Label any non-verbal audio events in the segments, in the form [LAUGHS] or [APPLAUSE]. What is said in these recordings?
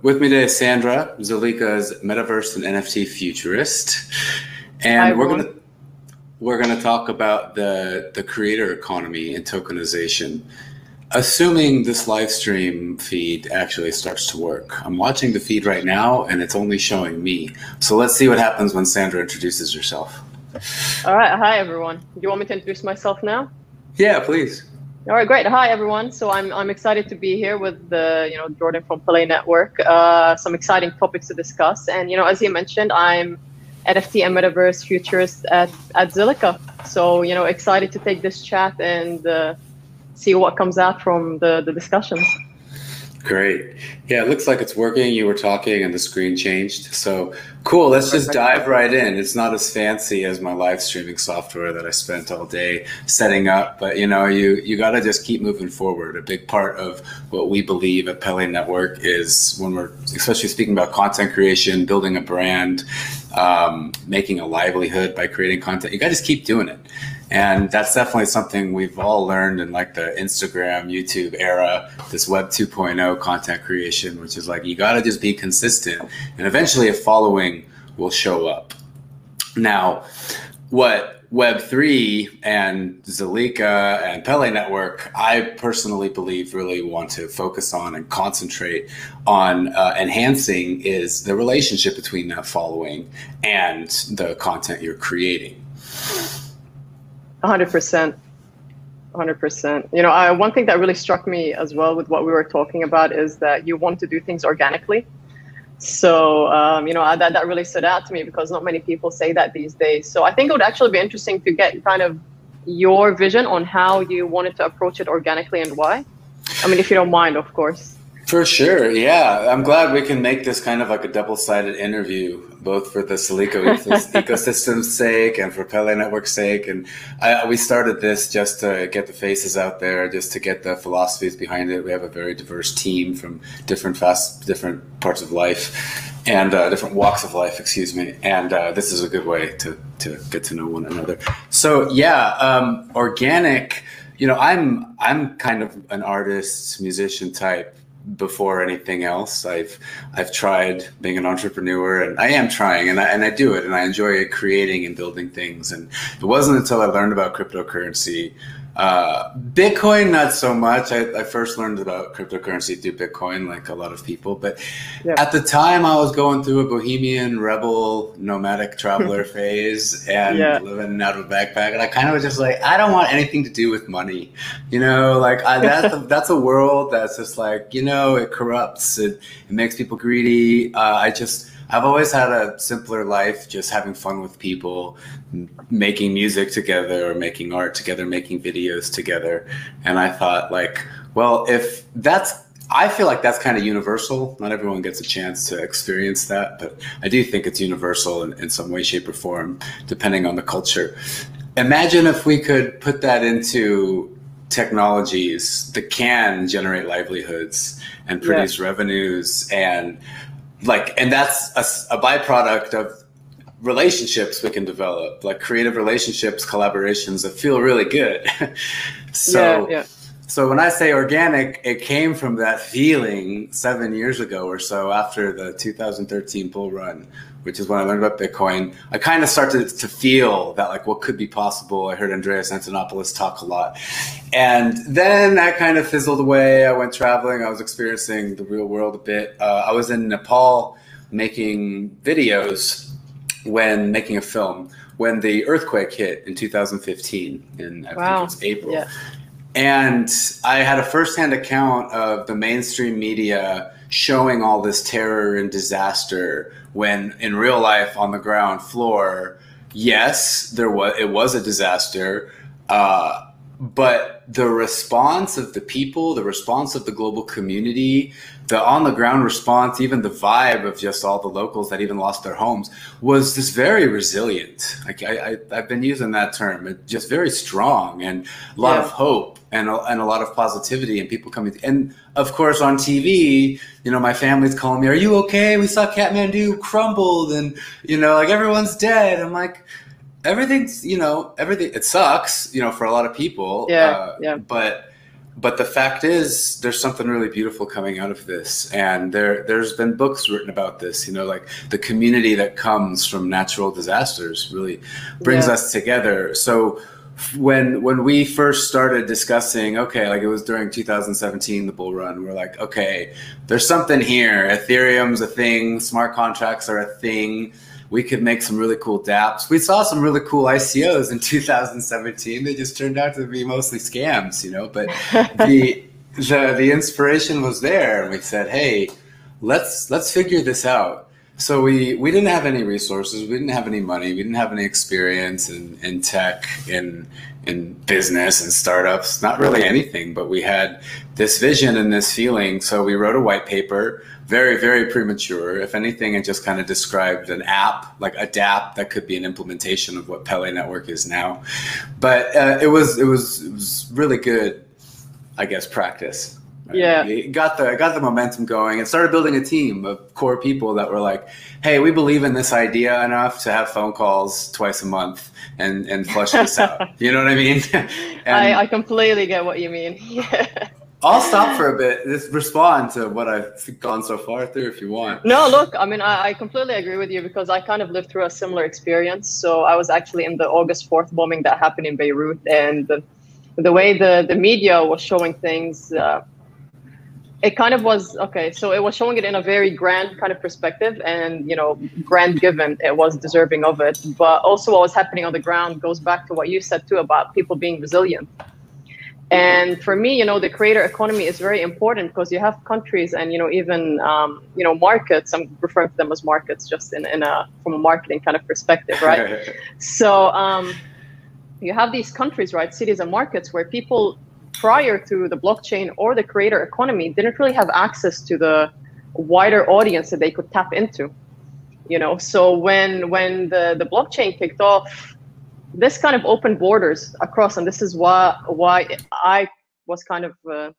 With me today is Sandra, Zilliqa's metaverse and NFT futurist, and Hi, we're gonna we're gonna talk about the the creator economy and tokenization. Assuming this live stream feed actually starts to work, I'm watching the feed right now, and it's only showing me. So let's see what happens when Sandra introduces herself. All right. Hi, everyone. Do you want me to introduce myself now? Yeah, please. All right, great. Hi, everyone. So I'm, I'm excited to be here with the, you know, Jordan from Pele Network. Uh, some exciting topics to discuss. And, you know, as he mentioned, I'm NFT and Metaverse futurist at, at Zilliqa. So, you know, excited to take this chat and uh, see what comes out from the, the discussions. Great. Yeah, it looks like it's working. You were talking and the screen changed. So cool. Let's just dive right in. It's not as fancy as my live streaming software that I spent all day setting up, but you know, you you got to just keep moving forward. A big part of what we believe at Pele Network is when we're especially speaking about content creation, building a brand, um, making a livelihood by creating content. You got to just keep doing it. And that's definitely something we've all learned in like the Instagram, YouTube era, this web 2.0 content creation, which is like you got to just be consistent and eventually a following will show up. Now, what Web3 and Zilliqa and Pele Network, I personally believe really want to focus on and concentrate on uh, enhancing is the relationship between that following and the content you're creating. 100%. 100%. You know, I, one thing that really struck me as well with what we were talking about is that you want to do things organically. So, um, you know, I, that, that really stood out to me because not many people say that these days. So I think it would actually be interesting to get kind of your vision on how you wanted to approach it organically and why. I mean, if you don't mind, of course. For sure, yeah. I'm glad we can make this kind of like a double-sided interview, both for the Zilliqa [LAUGHS] ecosystem's sake and for Pele Network's sake. And I, we started this just to get the faces out there, just to get the philosophies behind it. We have a very diverse team from different fast, different parts of life and uh, different walks of life. Excuse me. And uh, this is a good way to to get to know one another. So yeah, um, organic. You know, I'm I'm kind of an artist, musician type before anything else. I've I've tried being an entrepreneur, and I am trying, and I and I do it, and I enjoy creating and building things. And it wasn't until I learned about cryptocurrency, uh, Bitcoin, not so much. I, I first learned about cryptocurrency through Bitcoin, like a lot of people. But Yeah. at the time, I was going through a bohemian, rebel, nomadic traveler [LAUGHS] phase, and Yeah. living out of a backpack. And I kind of was just like, I don't want anything to do with money. You know, like I, that's [LAUGHS] a, that's a world that's just like you know it corrupts. It it makes people greedy. Uh, I just I've always had a simpler life, just having fun with people, making music together, or making art together, making videos together. And I thought, like, well, if that's I feel like that's kind of universal. Not everyone gets a chance to experience that, but I do think it's universal in, in some way, shape, or form, depending on the culture. Imagine if we could put that into technologies that can generate livelihoods and produce revenues and like and that's a byproduct of relationships we can develop like creative relationships collaborations that feel really good [LAUGHS] so yeah, yeah. so when I say organic, it came from that feeling seven years ago or so after the 2013 bull run, which is when I learned about Bitcoin. I kind of started to feel that like what could be possible. I heard Andreas Antonopoulos talk a lot. And then that kind of fizzled away. I went traveling. I was experiencing the real world a bit. Uh, I was in Nepal making videos when making a film when the earthquake hit in 2015 in I think Wow. it was April. Yeah. And I had a firsthand account of the mainstream media showing all this terror and disaster when in real life on the ground floor, yes, there was it was a disaster. Uh, but the response of the people, the response of the global community, the on the ground response, even the vibe of just all the locals that even lost their homes was just very resilient. Like I, I, I've been using that term, it just very strong and a lot Yeah. of hope and a, and a lot of positivity and people coming. And of course, on TV, you know, my family's calling me, "Are you okay? We saw Kathmandu crumbled, and you know, like everyone's dead." I'm like, everything's you know everything it sucks you know for a lot of people Yeah, uh, yeah. but but the fact is, there's something really beautiful coming out of this, and there there's been books written about this. You know, like the community that comes from natural disasters really brings yeah. us together. So when when we first started discussing okay like it was during 2017 the bull run we're like okay there's something here ethereum's a thing smart contracts are a thing we could make some really cool dapps. We saw some really cool icos in 2017 they just turned out to be mostly scams you know but [LAUGHS] the the the inspiration was there. And we said hey let's let's figure this out. So we we didn't have any resources, we didn't have any money, we didn't have any experience in, in tech, in in business and startups, not really anything, but we had this vision and this feeling. So we wrote a white paper, very, very premature. If anything, it just kind of described an app, like a DApp that could be an implementation of what Pele Network is now. But uh, it was it was it was really good, I guess, practice. Yeah, it got the got the momentum going and started building a team of core people that were like, "Hey, we believe in this idea enough to have phone calls twice a month and and flush this out." [LAUGHS] You know what I mean? I, I completely get what you mean. [LAUGHS] Yeah. I'll stop for a bit. Just respond to what I've gone so far through, if you want. No, look, I mean, I, I completely agree with you because I kind of lived through a similar experience. So I was actually in the August fourth bombing that happened in Beirut, and the, the way the the media was showing things. Uh, it kind of was okay so it was showing it in a very grand kind of perspective and you know grand given it was deserving of it but also what was happening on the ground goes back to what you said too about people being resilient and for me you know the creator economy is very important because you have countries and you know even um, you know markets. I'm referring to them as markets just in, in a from a marketing kind of perspective right? [LAUGHS] So um, you have these countries right cities and markets where people prior to the blockchain or the creator economy didn't really have access to the wider audience that they could tap into you know? So when when the the blockchain kicked off this kind of opened borders across and this is why why i was kind of uh,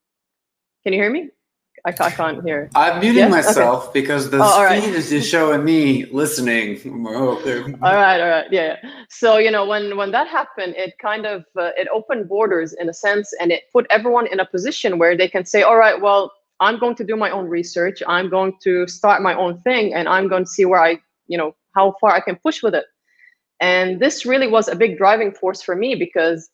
can you hear me I, I can't hear. I'm muting yes? myself okay. because the oh, right. is just showing me listening. all right, all right, yeah, yeah. So you know, when when that happened, it kind of uh, it opened borders in a sense, and it put everyone in a position where they can say, all right, well, I'm going to do my own research. I'm going to start my own thing, and I'm going to see where I, you know, how far I can push with it. And this really was a big driving force for me because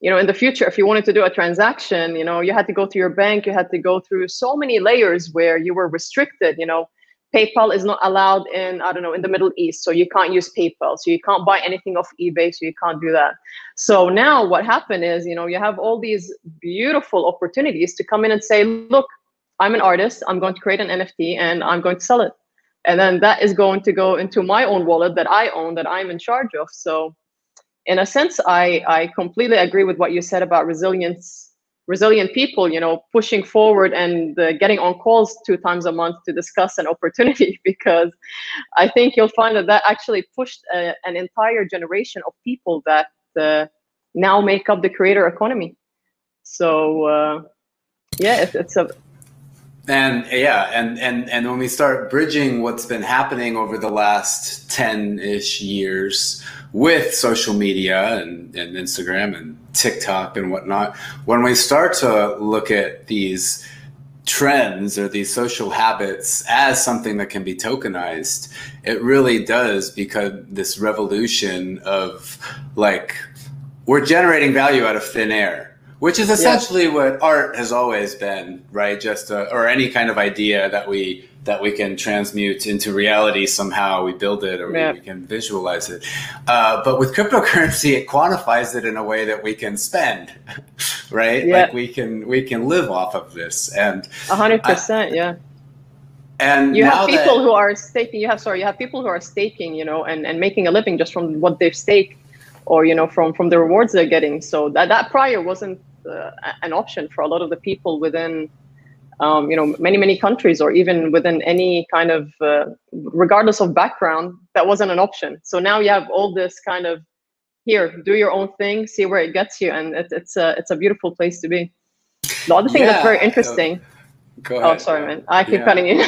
you know in the future if you wanted to do a transaction you know you had to go to your bank you had to go through so many layers where you were restricted you know. Paypal is not allowed in i don't know in the middle east so you can't use paypal so you can't buy anything off ebay so you can't do that. So now what happened is you know you have all these beautiful opportunities to come in and say look i'm an artist i'm going to create an nft and i'm going to sell it and then that is going to go into my own wallet that i own that i'm in charge of so in a sense, I, I completely agree with what you said about resilience, resilient people, you know, pushing forward and uh, getting on calls two times a month to discuss an opportunity, [LAUGHS] because I think you'll find that that actually pushed a, an entire generation of people that uh, now make up the creator economy. So, uh, yeah, it's a and yeah, and and and when we start bridging what's been happening over the last ten ish years with social media and, and Instagram and TikTok and whatnot, when we start to look at these trends or these social habits as something that can be tokenized, it really does become this revolution of like we're generating value out of thin air which is essentially yeah. what art has always been, right? Just a, or any kind of idea that we that we can transmute into reality somehow. We build it or yeah. we, we, can visualize it. Uh, but with cryptocurrency, it quantifies it in a way that we can spend, [LAUGHS] right? Yeah. Like we can we can live off of this, and hundred percent, yeah. And you have people that, who are staking. You have sorry, you have people who are staking, you know, and and making a living just from what they've staked or you know from from the rewards they're getting so that that prior wasn't uh, an option for a lot of the people within um, you know many many countries or even within any kind of uh, regardless of background that wasn't an option. So now you have all this kind of here do your own thing see where it gets you and it, it's a it's a beautiful place to be. The other thing yeah, that's very interesting oh sorry man. I keep yeah. cutting you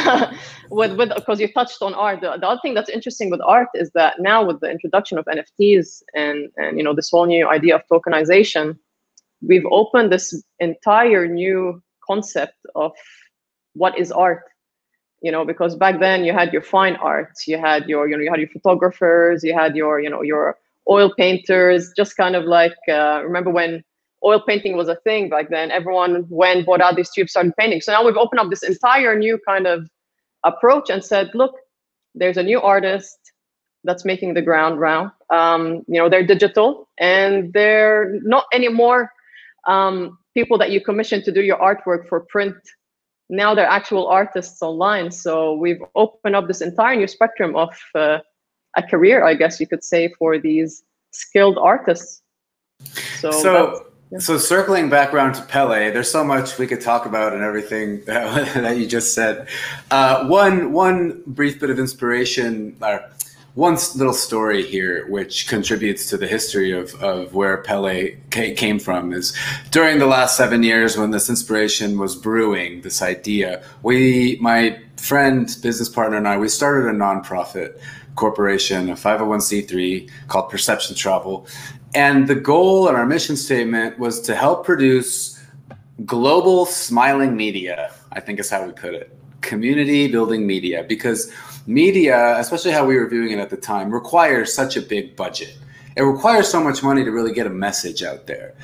[LAUGHS] with with because you touched on art. The, the other thing that's interesting with art is that now with the introduction of nfts and and you know this whole new idea of tokenization we've opened this entire new concept of what is art you know because back then you had your fine arts you had your you know you had your photographers you had your you know your oil painters just kind of like uh, remember when oil painting was a thing back then? Everyone went bought out these tubes started painting. So now we've opened up this entire new kind of approach and said look there's a new artist that's making the ground round. Um, you know they're digital and they're not anymore um, people that you commission to do your artwork for print now they're actual artists online. So we've opened up this entire new spectrum of uh, a career, I guess you could say, for these skilled artists. So, so, yeah. so circling back around to Pele, there's so much we could talk about and everything [LAUGHS] that, that you just said. Uh, one, one brief bit of inspiration, or one little story here, which contributes to the history of, of where Pele came from, is during the last seven years when this inspiration was brewing, this idea, we, my friend, business partner, and I, we started a nonprofit corporation, a 501c3 called Perception Travel. And the goal and our mission statement was to help produce global smiling media, I think is how we put it, community building media, because media, especially how we were viewing it at the time, requires such a big budget. It requires so much money to really get a message out there.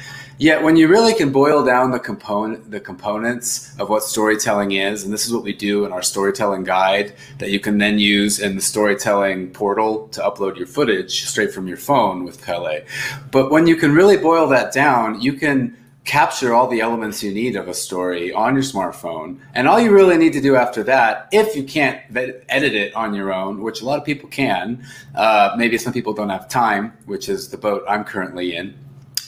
Yet when you really can boil down the component the components of what storytelling is, and this is what we do in our storytelling guide that you can then use in the storytelling portal to upload your footage straight from your phone with Pele. But when you can really boil that down, you can capture all the elements you need of a story on your smartphone. And all you really need to do after that, if you can't edit it on your own, which a lot of people can, uh, maybe some people don't have time, which is the boat I'm currently in.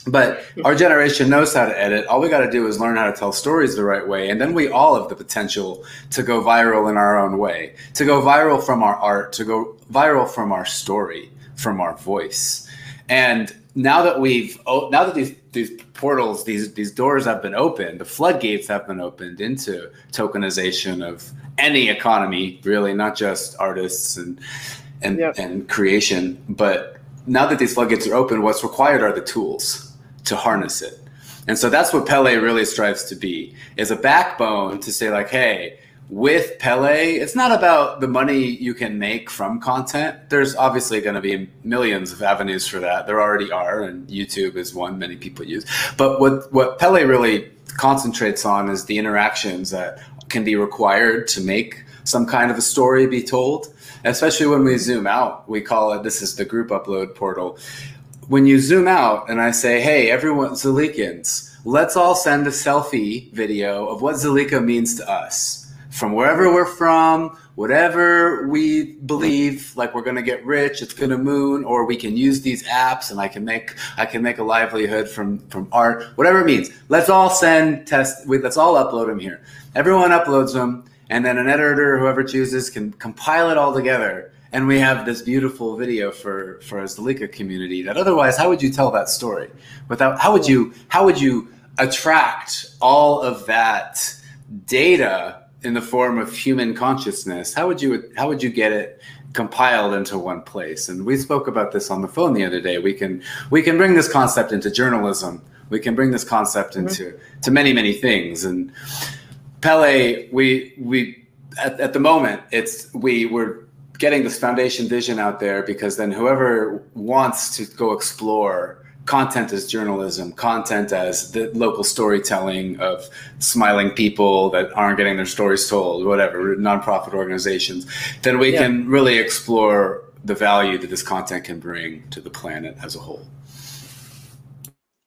But our generation knows how to edit. All we got to do is learn how to tell stories the right way. And then we all have the potential to go viral in our own way, to go viral from our art, to go viral from our story, from our voice. And now that we've now that these these portals these these doors have been opened the floodgates have been opened into tokenization of any economy really not just artists and and yep. and creation but now that these floodgates are open what's required are the tools to harness it and so that's what pele really strives to be is a backbone to say like hey with Pele, it's not about the money you can make from content. There's obviously going to be millions of avenues for that. There already are, and YouTube is one many people use. But what what Pele really concentrates on is the interactions that can be required to make some kind of a story be told. Especially when we zoom out, we call it this is the group upload portal. When you zoom out and I say, "Hey, everyone, Zilliqans, let's all send a selfie video of what Zilliqa means to us." From wherever we're from, whatever we believe, like we're gonna get rich, it's gonna moon, or we can use these apps and I can make I can make a livelihood from from art, whatever it means. Let's all send test. Let's all upload them here. Everyone uploads them, and then an editor, whoever chooses, can compile it all together. And we have this beautiful video for for a Zilliqa community. That otherwise, how would you tell that story? Without how would you how would you attract all of that data in the form of human consciousness, how would you how would you get it compiled into one place? And we spoke about this on the phone the other day. We can we can bring this concept into journalism. We can bring this concept mm-hmm. into mm-hmm. to many many things. And Pele, we we at, at the moment it's we were getting this foundation vision out there because then whoever wants to go explore content as journalism, content as the local storytelling of smiling people that aren't getting their stories told, whatever, nonprofit organizations, then we yeah. can really explore the value that this content can bring to the planet as a whole.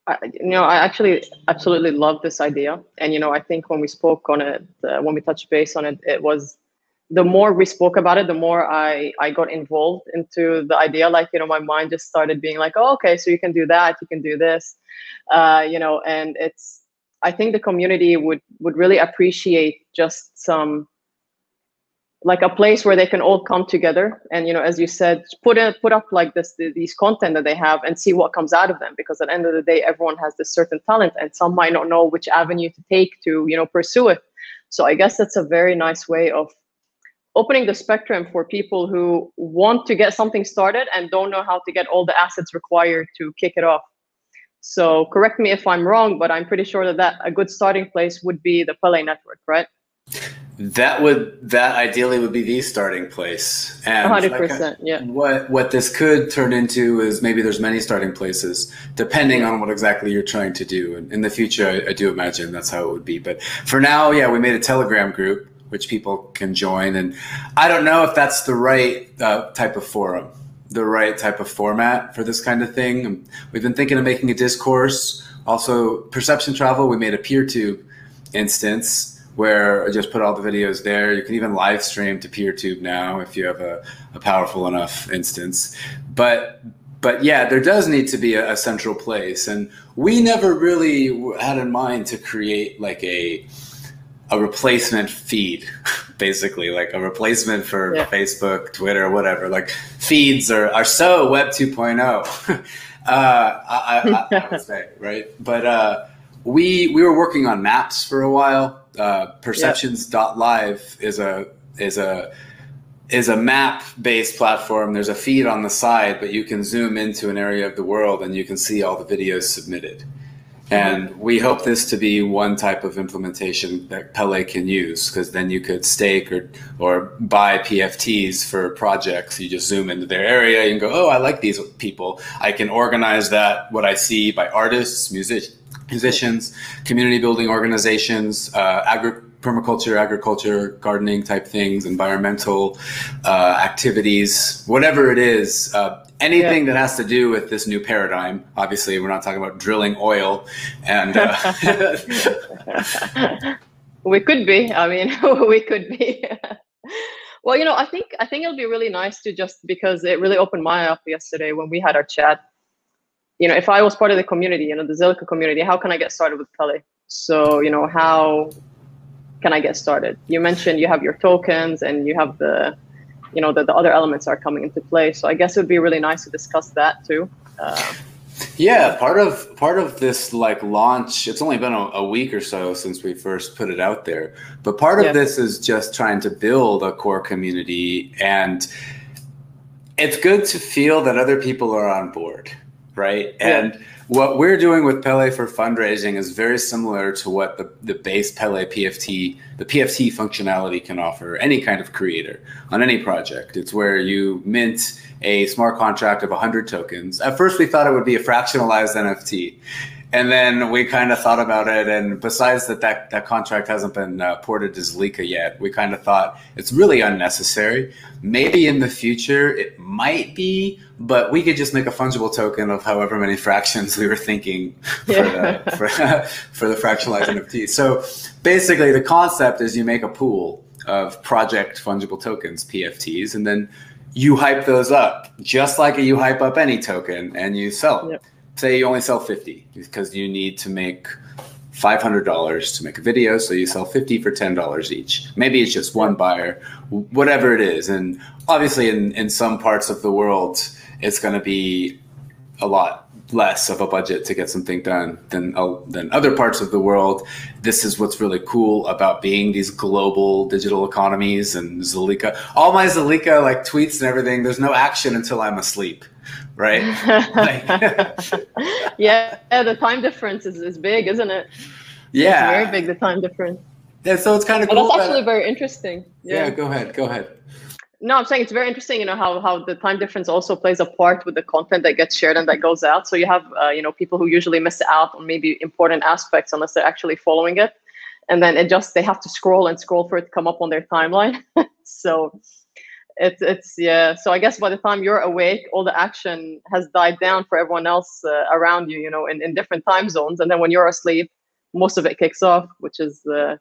I, you know, I actually absolutely love this idea, and you know, I think when we spoke on it, uh, when we touched base on it, it was the more we spoke about it, the more I, I got involved into the idea. Like, you know, my mind just started being like, oh, okay, so you can do that, you can do this, uh, you know, and it's, I think the community would, would really appreciate just some, like a place where they can all come together and, you know, as you said, put in, put up like this, these content that they have and see what comes out of them. Because at the end of the day, everyone has this certain talent and some might not know which avenue to take to, you know, pursue it. So I guess that's a very nice way of opening the spectrum for people who want to get something started and don't know how to get all the assets required to kick it off. So correct me if I'm wrong, but I'm pretty sure that, that a good starting place would be the Pele network, right? That would that ideally would be the starting place. And 100%, like, yeah. What what this could turn into is maybe there's many starting places depending on what exactly you're trying to do. And in the future, I, I do imagine that's how it would be. But for now, yeah, we made a Telegram group which people can join, and I don't know if that's the right uh, type of forum, the right type of format for this kind of thing. We've been thinking of making a discourse. Also, perception travel. We made a PeerTube instance where I just put all the videos there. You can even live stream to PeerTube now if you have a, a powerful enough instance. But but yeah, there does need to be a, a, central place, and we never really had in mind to create like a a replacement feed, [LAUGHS] basically like a replacement for yeah. Facebook, Twitter, whatever. Like feeds are are so Web 2.0. [LAUGHS] uh, I, I, I [LAUGHS] would say right, but uh, we we were working on maps for a while uh, perceptions.live is a is a is a map based platform. There's a feed on the side, but you can zoom into an area of the world and you can see all the videos submitted. And we hope this to be one type of implementation that Pele can use because then you could stake or, or buy PFTs for projects. You just zoom into their area and go, oh, I like these people. I can organize that, what I see by artists, musicians musicians, community building organizations, uh, agri- permaculture, agriculture, gardening type things, environmental uh, activities, whatever it is, uh, anything yeah. that has to do with this new paradigm. Obviously, we're not talking about drilling oil, and uh, [LAUGHS] we could be. I mean, [LAUGHS] we could be. [LAUGHS] well, you know, I think I think it'll be really nice to just because it really opened my eye up yesterday when we had our chat you know, if I was part of the community, you know, the Zilliqa community, how can I get started with Pele? So, you know, how can I get started? You mentioned you have your tokens and you have the, you know, the, the other elements are coming into play. So I guess it would be really nice to discuss that too. Uh, yeah, part of part of this like launch, it's only been a, a, week or so since we first put it out there. But part of yeah. this is just trying to build a core community and it's good to feel that other people are on board right? Yeah. And what we're doing with Pele for fundraising is very similar to what the, the base Pele PFT, the PFT functionality can offer any kind of creator on any project. It's where you mint a smart contract of 100 tokens. At first, we thought it would be a fractionalized NFT and then we kind of thought about it. And besides that that, that contract hasn't been uh, ported to Zilliqa yet we kind of thought it's really unnecessary. Maybe in the future it might be but we could just make a fungible token of however many [LAUGHS] fractions we were thinking for, yeah. the, [LAUGHS] for, for the fractionalized nft so basically the concept is you make a pool of project fungible tokens pfts and then you hype those up just like you hype up any token and you sell them. Yep say you only sell 50 because you need to make $500 to make a video so you sell 50 for $10 each maybe it's just one buyer whatever it is and obviously in, in some parts of the world it's going to be a lot less of a budget to get something done than uh, than other parts of the world. This is what's really cool about being these global digital economies and Zilliqa. All my Zilliqa like tweets and everything. There's no action until I'm asleep [LAUGHS] right? yeah, [LAUGHS] yeah, the time difference is, is big, isn't it? Yeah, it's very big. The time difference. Yeah, so it's kind of cool. That's actually that, very interesting. Yeah. yeah, go ahead. Go ahead. No, I'm saying it's very interesting. You know how how the time difference also plays a part with the content that gets shared and that goes out. So you have uh, you know people who usually miss out on maybe important aspects unless they're actually following it, and then it just they have to scroll and scroll for it to come up on their timeline. [LAUGHS] so it's it's yeah. So i guess by the time you're awake all the action has died down for everyone else uh, around you you know in, in different time zones. And then when you're asleep most of it kicks off which is uh,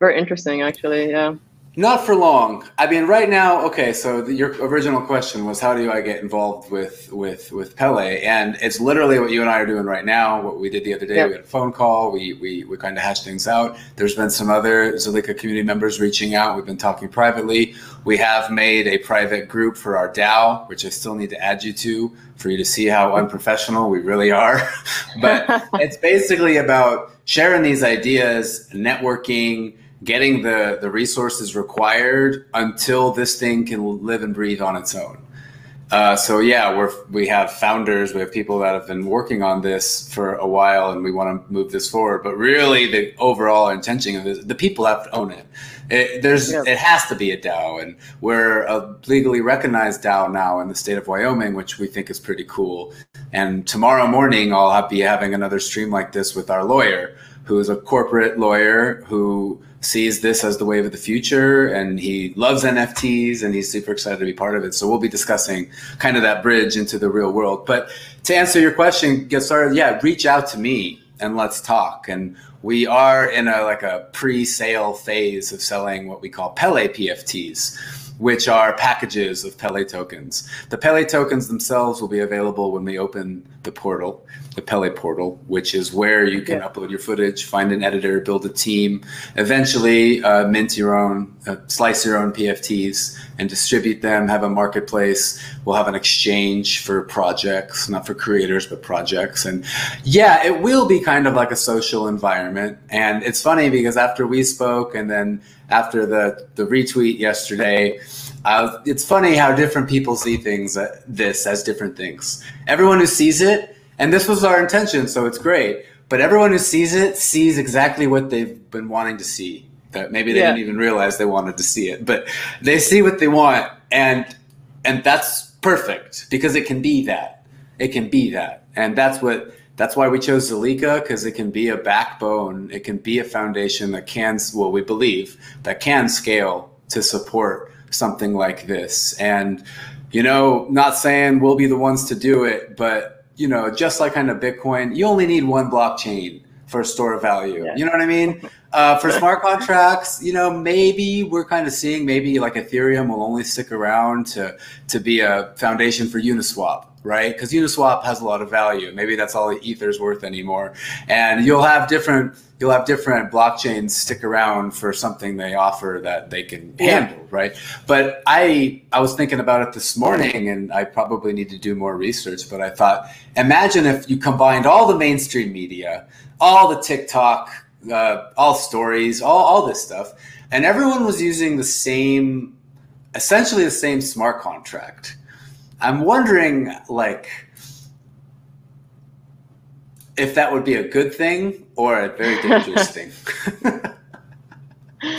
very interesting actually yeah not for long. I mean, right now, okay. So the, your original question was, how do I get involved with with with Pele? And it's literally what you and I are doing right now. What we did the other day, yep. we had a phone call. We we we kind of hashed things out. There's been some other Zilliqa community members reaching out. We've been talking privately. We have made a private group for our DAO, which I still need to add you to for you to see how unprofessional we really are. [LAUGHS] but [LAUGHS] it's basically about sharing these ideas, networking getting the the resources required until this thing can live and breathe on its own. Uh, so yeah, we're we have founders, we have people that have been working on this for a while, and we want to move this forward. But really, the overall intention of this, the people have to own it. It, there's yeah. it has to be a DAO, and we're a legally recognized DAO now in the state of Wyoming, which we think is pretty cool. And tomorrow morning, I'll be having another stream like this with our lawyer, who is a corporate lawyer who sees this as the wave of the future and he loves NFTs and he's super excited to be part of it. So we'll be discussing kind of that bridge into the real world. But to answer your question, get started, yeah, reach out to me and let's talk. And we are in a like a pre-sale phase of selling what we call Pele PFTs which are packages of Pele tokens. The Pele tokens themselves will be available when we open the portal, the Pele portal, which is where you can yeah. upload your footage, find an editor, build a team, eventually uh, mint your own, uh, slice your own PFTs and distribute them, have a marketplace. We'll have an exchange for projects, not for creators, but projects. And yeah, it will be kind of like a social environment. And it's funny because after we spoke and then after the, the retweet yesterday, uh, it's funny how different people see things, uh, this as different things. Everyone who sees it, and this was our intention, so it's great, but everyone who sees it sees exactly what they've been wanting to see. That maybe they yeah. didn't even realize they wanted to see it, but they see what they want, and and that's perfect because it can be that. It can be that, and that's what that's why we chose Zilliqa because it can be a backbone, it can be a foundation that can, well, we believe that can scale to support something like this. And, you know, not saying we'll be the ones to do it, but, you know, just like kind of Bitcoin, you only need one blockchain for store of value. Yeah. You know what I mean? Uh, for smart [LAUGHS] contracts, you know, maybe we're kind of seeing maybe like Ethereum will only stick around to to be a foundation for Uniswap right? Because Uniswap has a lot of value. Maybe that's all the Ether's worth anymore. And you'll have different you'll have different blockchains stick around for something they offer that they can yeah. handle, right? But I I was thinking about it this morning, and I probably need to do more research. But I thought, imagine if you combined all the mainstream media, all the TikTok, uh, all stories, all all this stuff, and everyone was using the same, essentially the same smart contract I'm wondering, like, if that would be a good thing or a very dangerous [LAUGHS] thing. [LAUGHS]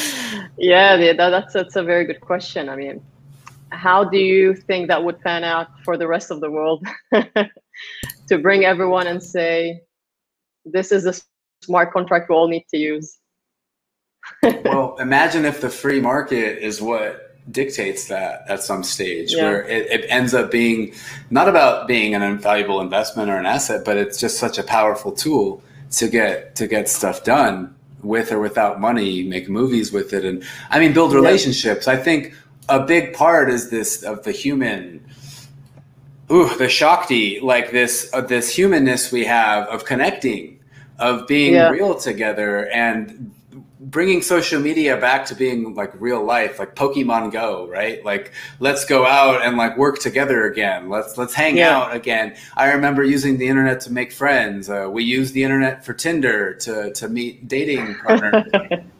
yeah, that, that's that's a very good question. I mean, how do you think that would pan out for the rest of the world [LAUGHS] to bring everyone and say, this is the smart contract we all need to use? well, imagine if the free market is what dictates that at some stage yeah. where it, it, ends up being not about being an invaluable investment or an asset but it's just such a powerful tool to get to get stuff done with or without money make movies with it and i mean build relationships yeah. i think a big part is this of the human ooh the shakti like this of this humanness we have of connecting of being yeah. real together and bringing social media back to being like real life like pokemon go right? Like let's go out and like work together again. Let's let's hang yeah. out again. I remember using the internet to make friends. Uh, we use the internet for tinder to to meet dating [LAUGHS] partners.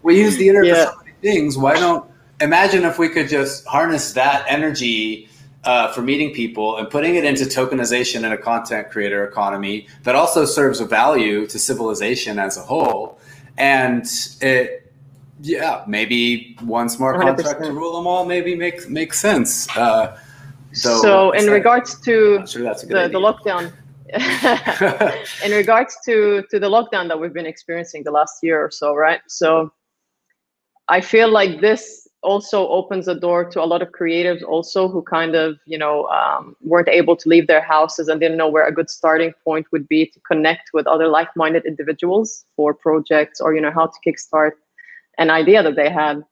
We use the internet yeah. for so many things. Why don't imagine if we could just harness that energy uh, for meeting people and putting it into tokenization in a content creator economy that also serves a value to civilization as a whole and it yeah maybe one smart 100%. contract to rule them all maybe makes makes sense uh, so in regards to sure the, the lockdown [LAUGHS] in regards to to the lockdown that we've been experiencing the last year or so right so i feel like this also opens the door to a lot of creatives also who kind of you know um, weren't able to leave their houses and didn't know where a good starting point would be to connect with other like-minded individuals for projects or you know how to kickstart an idea that they had.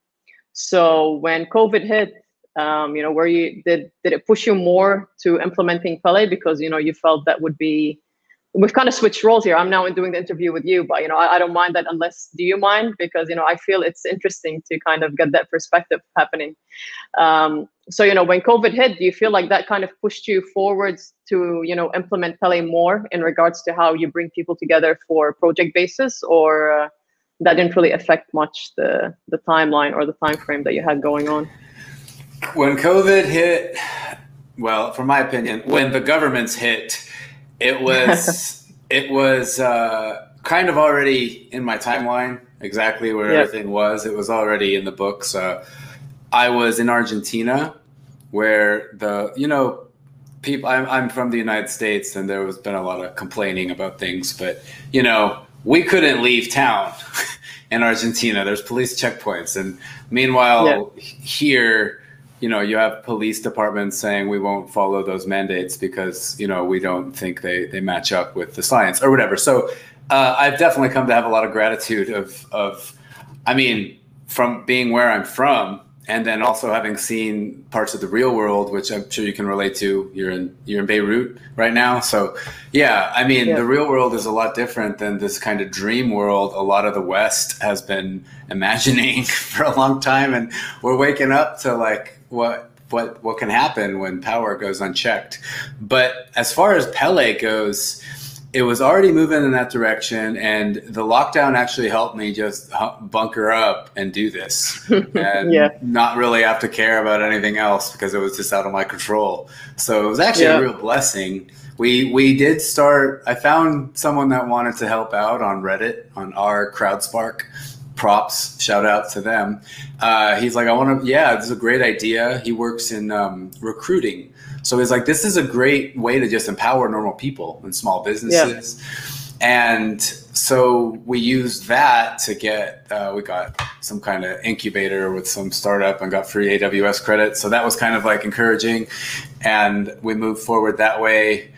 So when covid hit um, you know where you did did it push you more to implementing Pele because you know you felt that would be we've kind of switched roles here. I'm now doing the interview with you, but you know, I, I, don't mind that unless do you mind? Because you know, I feel it's interesting to kind of get that perspective happening. Um, so you know, when COVID hit, do you feel like that kind of pushed you forwards to you know implement Pele more in regards to how you bring people together for project basis, or uh, that didn't really affect much the the timeline or the time frame that you had going on? When COVID hit, well, from my opinion, when the governments hit, it was [LAUGHS] it was uh, kind of already in my timeline exactly where yep. everything was. It was already in the books. Uh, I was in Argentina, where the you know people. I'm, I'm from the United States, and there was been a lot of complaining about things, but you know we couldn't leave town. [LAUGHS] in Argentina, there's police checkpoints, and meanwhile yep. here you know, you have police departments saying we won't follow those mandates because you know we don't think they they match up with the science or whatever. So uh, I've definitely come to have a lot of gratitude of of, I mean, from being where I'm from, and then also having seen parts of the real world, which I'm sure you can relate to. You're in you're in Beirut right now, so yeah. I mean, yeah. the real world is a lot different than this kind of dream world. A lot of the West has been imagining [LAUGHS] for a long time, and we're waking up to like what what what can happen when power goes unchecked. But as far as Pele goes, it was already moving in that direction, and the lockdown actually helped me just bunker up and do this, [LAUGHS] and yeah. not really have to care about anything else because it was just out of my control. So it was actually yeah. a real blessing. We we did start. I found someone that wanted to help out on Reddit on our CrowdSpark props shout out to them. Uh, he's like i want to yeah this is a great idea. He works in um, recruiting. So he's like this is a great way to just empower normal people and small businesses. Yeah. and so we used that to get uh, we got some kind of incubator with some startup and got free aws credit so that was kind of like encouraging. And we moved forward that way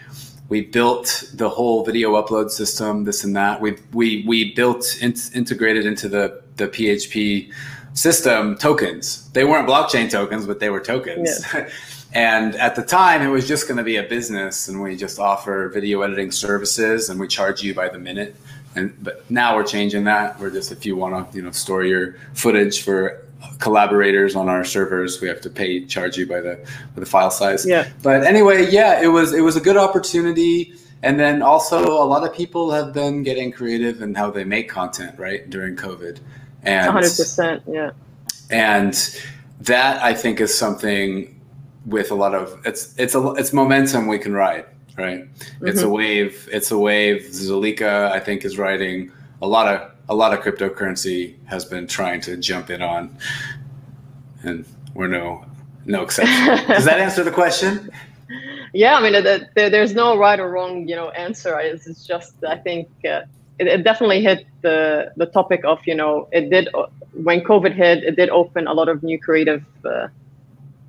we built the whole video upload system, this and that. We we we built in, integrated into the the PHP system tokens. They weren't blockchain tokens, but they were tokens. Yeah. [LAUGHS] and at the time, it was just going to be a business, and we just offer video editing services, and we charge you by the minute. And but now we're changing that. We're just if you want to you know store your footage for collaborators on our servers. We have to pay charge you by the by the file size. Yeah. But anyway yeah it was it was a good opportunity. And then also a lot of people have been getting creative in how they make content right during covid. And 100% yeah. And that i think is something with a lot of it's it's a it's momentum we can ride right? Mm-hmm. it's a mm-hmm. wave it's a wave. Zilliqa i think is riding a lot of a lot of cryptocurrency has been trying to jump in on, and we're no no exception. [LAUGHS] Does that answer the question? Yeah, I mean, there's no right or wrong, you know, answer. It's just I think uh, it, it, definitely hit the the topic of you know it did when COVID hit, it did open a lot of new creative. Uh,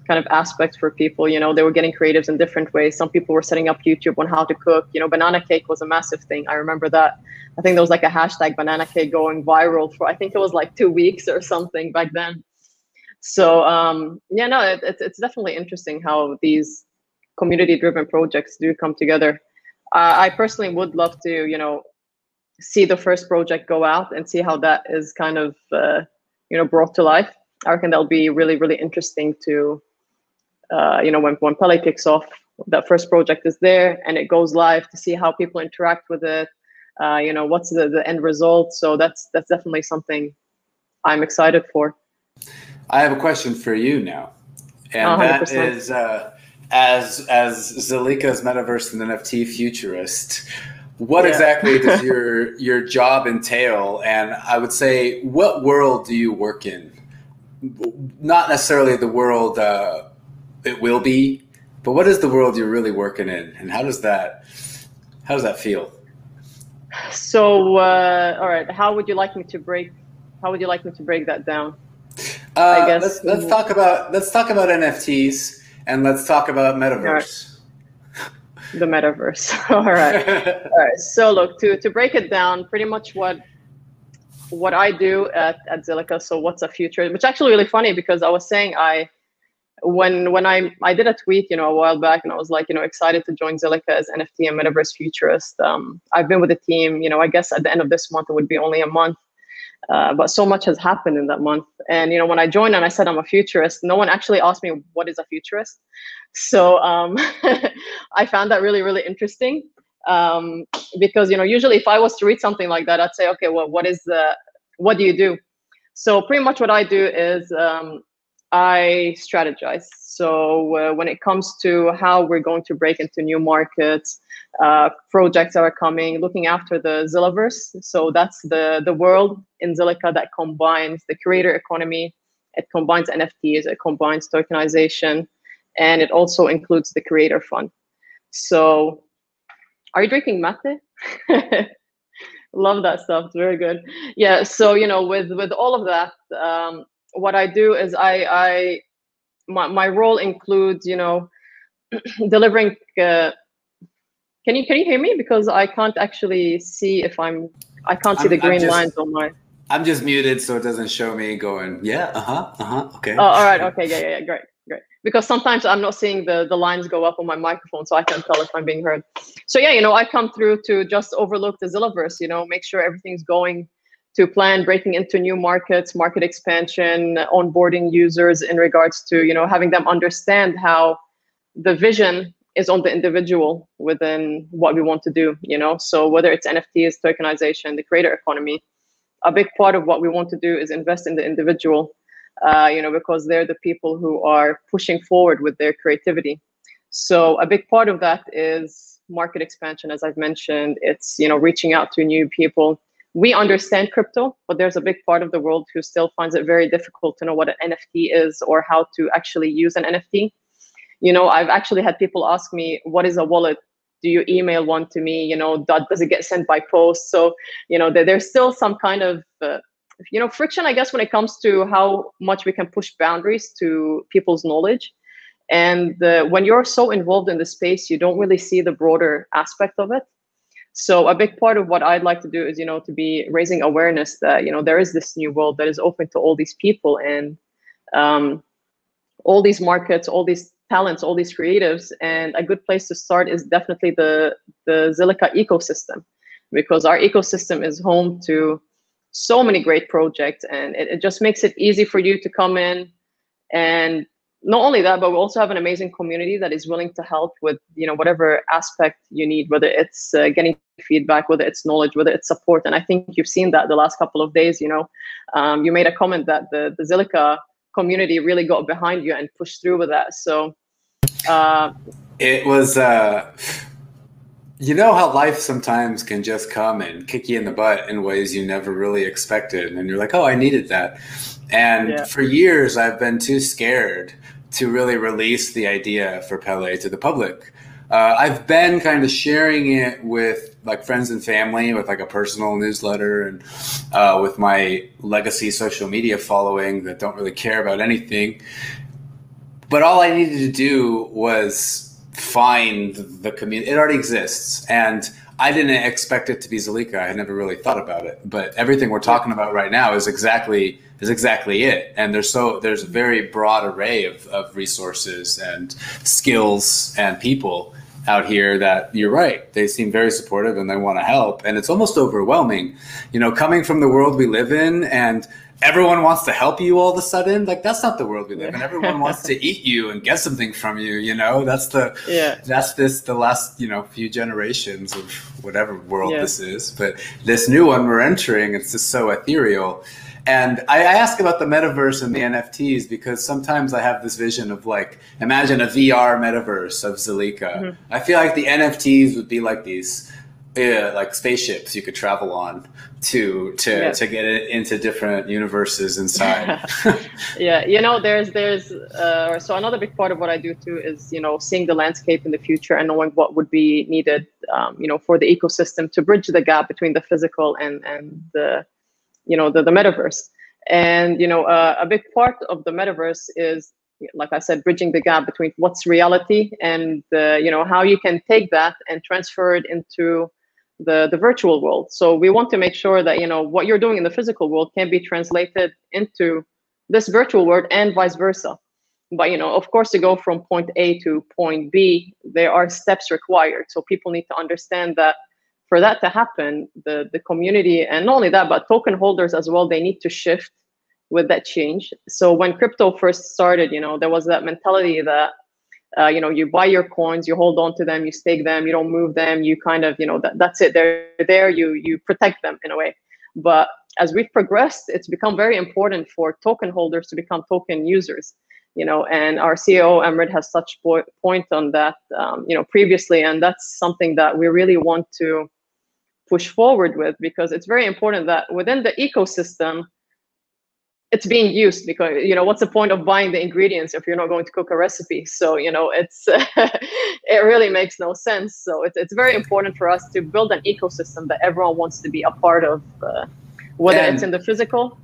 kind of aspects for people. You know, they were getting creatives in different ways. Some people were setting up YouTube on how to cook. You know, banana cake was a massive thing. I remember that. I think there was like a hashtag banana cake going viral for I think it was like two weeks or something back then. So um, yeah, no, it, it's it's definitely interesting how these community-driven projects do come together. Uh, I personally would love to, you know, see the first project go out and see how that is kind of, uh, you know, brought to life. I reckon that'll be really, really interesting to uh, you know, when, when Pele kicks off, that first project is there and it goes live to see how people interact with it. Uh, you know, what's the, the end result? So that's that's definitely something I'm excited for. I have a question for you now, and 100%. that is uh, as as Zilliqa's metaverse and NFT futurist. What yeah. exactly [LAUGHS] does your your job entail? And I would say, what world do you work in? Not necessarily the world uh, it will be. But what is the world you're really working in, and how does that how does that feel? So, uh, all right, how would you like me to break? How would you like me to break that down? Uh, I guess let's, let's talk about let's talk about NFTs and let's talk about metaverse. The metaverse. [LAUGHS] all right, [LAUGHS] all right. So look to to break it down, pretty much what what I do at at Zilliqa. So what's a future? Which actually really funny because I was saying I when when I I did a tweet, you know, a while back, and I was like, you know, excited to join Zilliqa as NFT and Metaverse futurist. Um, I've been with the team, you know, I guess at the end of this month it would be only a month, uh, but so much has happened in that month. And you know, when I joined and I said I'm a futurist, no one actually asked me what is a futurist. So um, [LAUGHS] I found that really really interesting um, because you know, usually if I was to read something like that, I'd say, okay, well, what is the what do you do? So pretty much what I do is um, I strategize. So uh, when it comes to how we're going to break into new markets, uh, projects are coming, looking after the Zillaverse. So that's the the world in Zilliqa that combines the creator economy, it combines NFTs, it combines tokenization, and it also includes the creator fund. So, are you drinking mate? [LAUGHS] Love that stuff. It's very good. Yeah. So you know, with with all of that, um, what I do is I I my my role includes you know [CLEARS THROAT] delivering. Uh, can you can you hear me? Because I can't actually see if I'm I can't see I'm, the green just, lines on my. I'm just muted so it doesn't show me going. Yeah. Uh huh. Uh huh. Okay. Oh, all right. Okay. Yeah. Yeah. yeah. Great. Great. Because sometimes I'm not seeing the the lines go up on my microphone, so I can't tell if I'm being heard. So yeah, you know, I come through to just overlook the Zillaverse. You know, make sure everything's going to plan breaking into new markets, market expansion, onboarding users in regards to you know having them understand how the vision is on the individual within what we want to do. You know, so whether it's NFTs, tokenization, the creator economy, a big part of what we want to do is invest in the individual. Uh, you know, because they're the people who are pushing forward with their creativity. So a big part of that is market expansion, as I've mentioned. It's you know reaching out to new people we understand crypto, but there's a big part of the world who still finds it very difficult to know what an NFT is or how to actually use an NFT. You know, I've actually had people ask me, what is a wallet? Do you email one to me? You know, does it get sent by post? So, you know, there's still some kind of, uh, you know, friction, I guess, when it comes to how much we can push boundaries to people's knowledge. And uh, when you're so involved in the space, you don't really see the broader aspect of it so a big part of what i'd like to do is you know to be raising awareness that you know there is this new world that is open to all these people and um, all these markets all these talents all these creatives. And a good place to start is definitely the the zilliqa ecosystem because our ecosystem is home to so many great projects and it, it just makes it easy for you to come in and not only that, but we also have an amazing community that is willing to help with you know whatever aspect you need, whether it's uh, getting feedback, whether it's knowledge, whether it's support. And I think you've seen that the last couple of days. You know, um, you made a comment that the the Zilliqa community really got behind you and pushed through with that. So uh, it was. Uh, you know how life sometimes can just come and kick you in the butt in ways you never really expected, and you're like, "Oh, I needed that." And yeah. for years, I've been too scared to really release the idea for Pele to the public. Uh, I've been kind of sharing it with like friends and family, with like a personal newsletter, and uh, with my legacy social media following that don't really care about anything. But all I needed to do was find the community. It already exists, and I didn't expect it to be Zilliqa. I had never really thought about it, but everything we're talking about right now is exactly is exactly it. And there's so there's a very broad array of, of resources and skills and people out here that you're right. They seem very supportive and they want to help. And it's almost overwhelming, you know, coming from the world we live in and everyone wants to help you all of a sudden like that's not the world we live in [LAUGHS] everyone wants to eat you and get something from you you know that's the yeah that's this the last you know few generations of whatever world yeah. this is but this new one we're entering it's just so ethereal and I, I ask about the metaverse and the NFTs because sometimes I have this vision of like, imagine a VR metaverse of Zilliqa. Mm-hmm. I feel like the NFTs would be like these yeah, like spaceships you could travel on to to yeah. to get it into different universes inside. [LAUGHS] yeah, you know, there's there's uh, so another big part of what I do too is you know seeing the landscape in the future and knowing what would be needed, um, you know, for the ecosystem to bridge the gap between the physical and and the you know the, the metaverse. And you know, uh, a big part of the metaverse is like I said, bridging the gap between what's reality and uh, you know how you can take that and transfer it into the, the virtual world. So we want to make sure that you know what you're doing in the physical world can be translated into this virtual world and vice versa. But you know, of course, to go from point A to point B, there are steps required. So people need to understand that for that to happen, the the community and not only that, but token holders as well, they need to shift with that change. So when crypto first started, you know, there was that mentality that uh, you know you buy your coins you hold on to them you stake them you don't move them you kind of you know that, that's it they're there you you protect them in a way but as we've progressed it's become very important for token holders to become token users you know, and our CEO Amrit has touched point on that, um, you know, previously, and that's something that we really want to push forward with because it's very important that within the ecosystem it's being used because you know what's the point of buying the ingredients if you're not going to cook a recipe? So you know it's [LAUGHS] it really makes no sense. So it's, it's very important for us to build an ecosystem that everyone wants to be a part of uh, whether and it's in the physical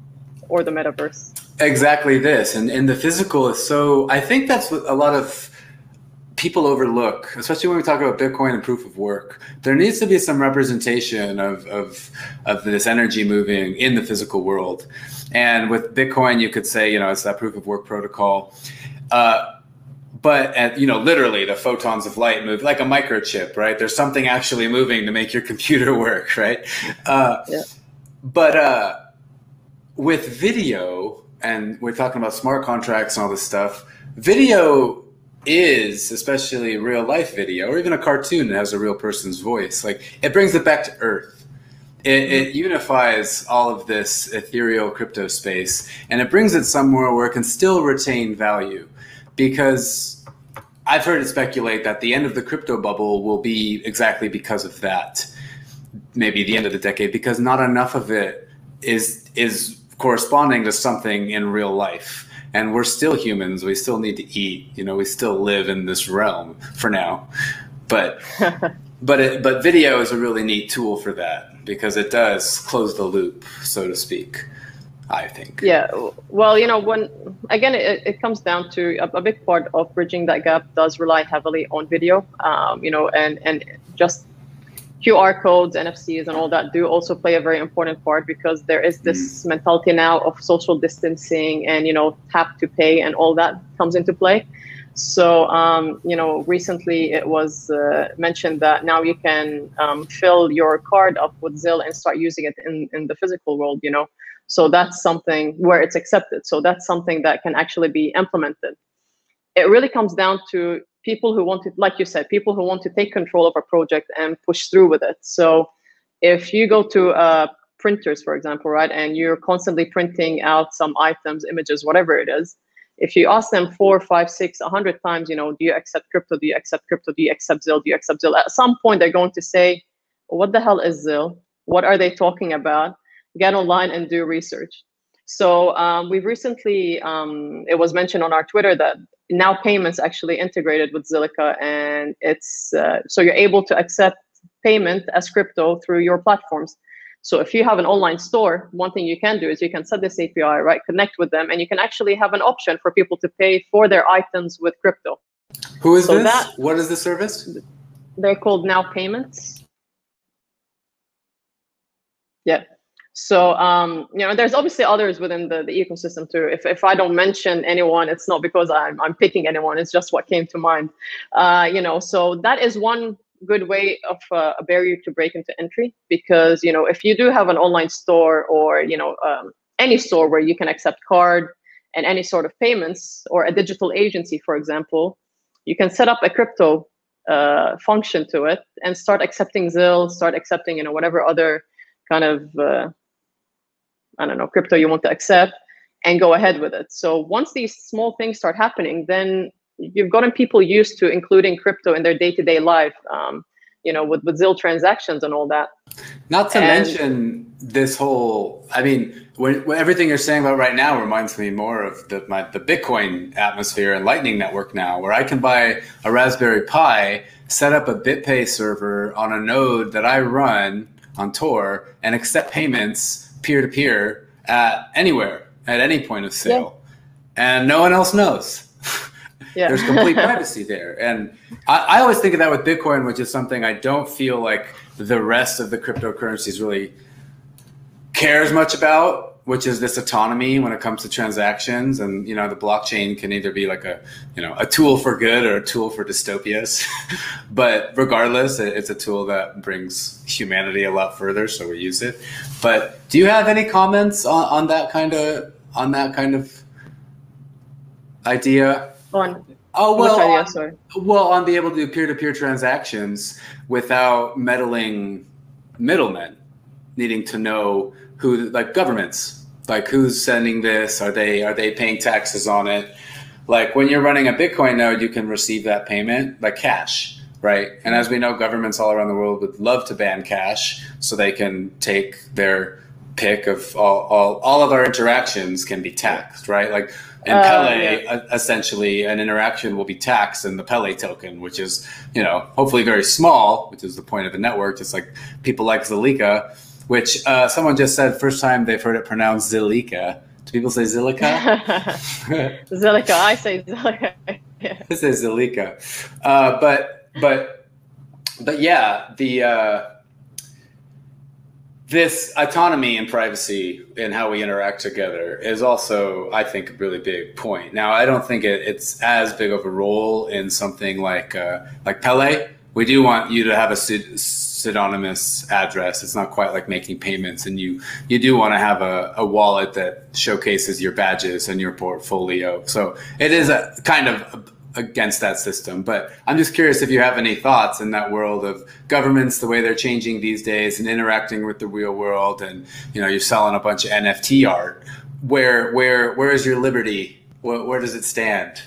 or the metaverse. Exactly this. And, and the physical is so i think that's what a lot of people overlook, especially when we talk about Bitcoin and proof of work. There needs to be some representation of, of, of this energy moving in the physical world. And with Bitcoin, you could say, you know, it's that proof of work protocol. Uh, but at, you know, literally the photons of light move like a microchip, right? There's something actually moving to make your [LAUGHS] computer work, right? Uh, yeah. But uh, with video, and we're talking about smart contracts and all this stuff, video is especially real life video or even a cartoon that has a real person's voice like it brings it back to earth. It, it, mm-hmm. unifies all of this ethereal crypto space and it brings it somewhere where it can still retain value because i've heard it speculate that the end of the crypto bubble will be exactly because of that. Maybe the end of the decade because not enough of it is is corresponding to something in real life and we're still humans. We still need to eat. You know, we still live in this realm for now. But [LAUGHS] but it, but video is a really neat tool for that because it does close the loop, so to speak. I think. Yeah. Well, you know, when again, it, it comes down to a, a, big part of bridging that gap does rely heavily on video. Um, you know, and and just QR codes, NFCs, and all that do also play a very important part because there is this mm. mentality now of social distancing and you know tap to pay and all that comes into play. So um, you know, recently it was uh, mentioned that now you can um, fill your card up with ZIL and start using it in in the physical world. You know, so that's something where it's accepted. So that's something that can actually be implemented. It really comes down to people who want to, like you said, people who want to take control of a project and push through with it. So if you go to uh, printers, for example, right, and you're constantly printing out some items, images, whatever it is, if you ask them four, five, six, a hundred times, you know, do you accept crypto? Do you accept crypto? Do you accept ZIL? Do you accept ZIL? At some point, they're going to say, what the hell is ZIL? What are they talking about? Get online and do research. So um, we've recently, um, it was mentioned on our Twitter that NOWPayments actually integrated with Zilliqa, and it's uh, so you're able to accept payment as crypto through your platforms. So if you have an online store, one thing you can do is you can set this API, right? Connect with them, and you can actually have an option for people to pay for their items with crypto. Who is so this? That, what is the service? They're called NOWPayments. Yeah. So um, you know, there's obviously others within the, the ecosystem too. If if I don't mention anyone, it's not because I'm I'm picking anyone. It's just what came to mind. Uh, you know, so that is one good way of uh, a barrier to break into entry because you know if you do have an online store or you know um, any store where you can accept card and any sort of payments or a digital agency, for example, you can set up a crypto uh, function to it and start accepting ZIL, start accepting you know whatever other kind of uh, I don't know, crypto you want to accept and go ahead with it. So once these small things start happening, then you've gotten people used to including crypto in their day-to-day life. Um, you know, with, with ZIL transactions and all that. Not to and, mention this whole, I mean, when, when, everything you're saying about right now reminds me more of the, my, the Bitcoin atmosphere and Lightning Network now, where I can buy a Raspberry Pi, set up a BTCPay server on a node that I run on Tor and accept payments peer to peer at anywhere at any point of sale, yeah. and no one else knows. [LAUGHS] Yeah. There's complete [LAUGHS] privacy there, and I, I always think of that with Bitcoin, which is something I don't feel like the rest of the cryptocurrencies really cares much about which is this autonomy when it comes to transactions and you know the blockchain can either be like a you know a tool for good or a tool for dystopias [LAUGHS] but regardless it's a tool that brings humanity a lot further so we use it but do you have any comments on, on that kind of on that kind of idea? On Oh well, idea, on, well, on be able to do peer-to-peer transactions without meddling middlemen, needing to know who like governments like who's sending this are they are they paying taxes on it? Like when you're running a Bitcoin node, you can receive that payment like cash, right? And as we know, governments all around the world would love to ban cash so they can take their pick of all, all, all of our interactions can be taxed, right? Like in uh, Pele, yeah. essentially, an interaction will be taxed in the Pele token, which is, you know, hopefully very small, which is the point of the network. Just like people like Zilliqa, which uh, someone just said first time they've heard it pronounced Zilliqa. Do people say Zilliqa? [LAUGHS] Zilliqa. I say Zilliqa. [LAUGHS] Yeah. I say. Uh, but but but yeah, the uh, this autonomy and privacy in how we interact together is also, I think, a really big point. Now, I don't think it, it's as big of a role in something like uh, like Pele. We do want you to have a pseudonymous address. It's not quite like making payments, and you you do want to have a, a wallet that showcases your badges and your portfolio. So it is a kind of against that system. But I'm just curious if you have any thoughts in that world of governments, the way they're changing these days and interacting with the real world. And, you know, you're selling a bunch of NFT art. Where, where, where is your liberty? Where, where does it stand?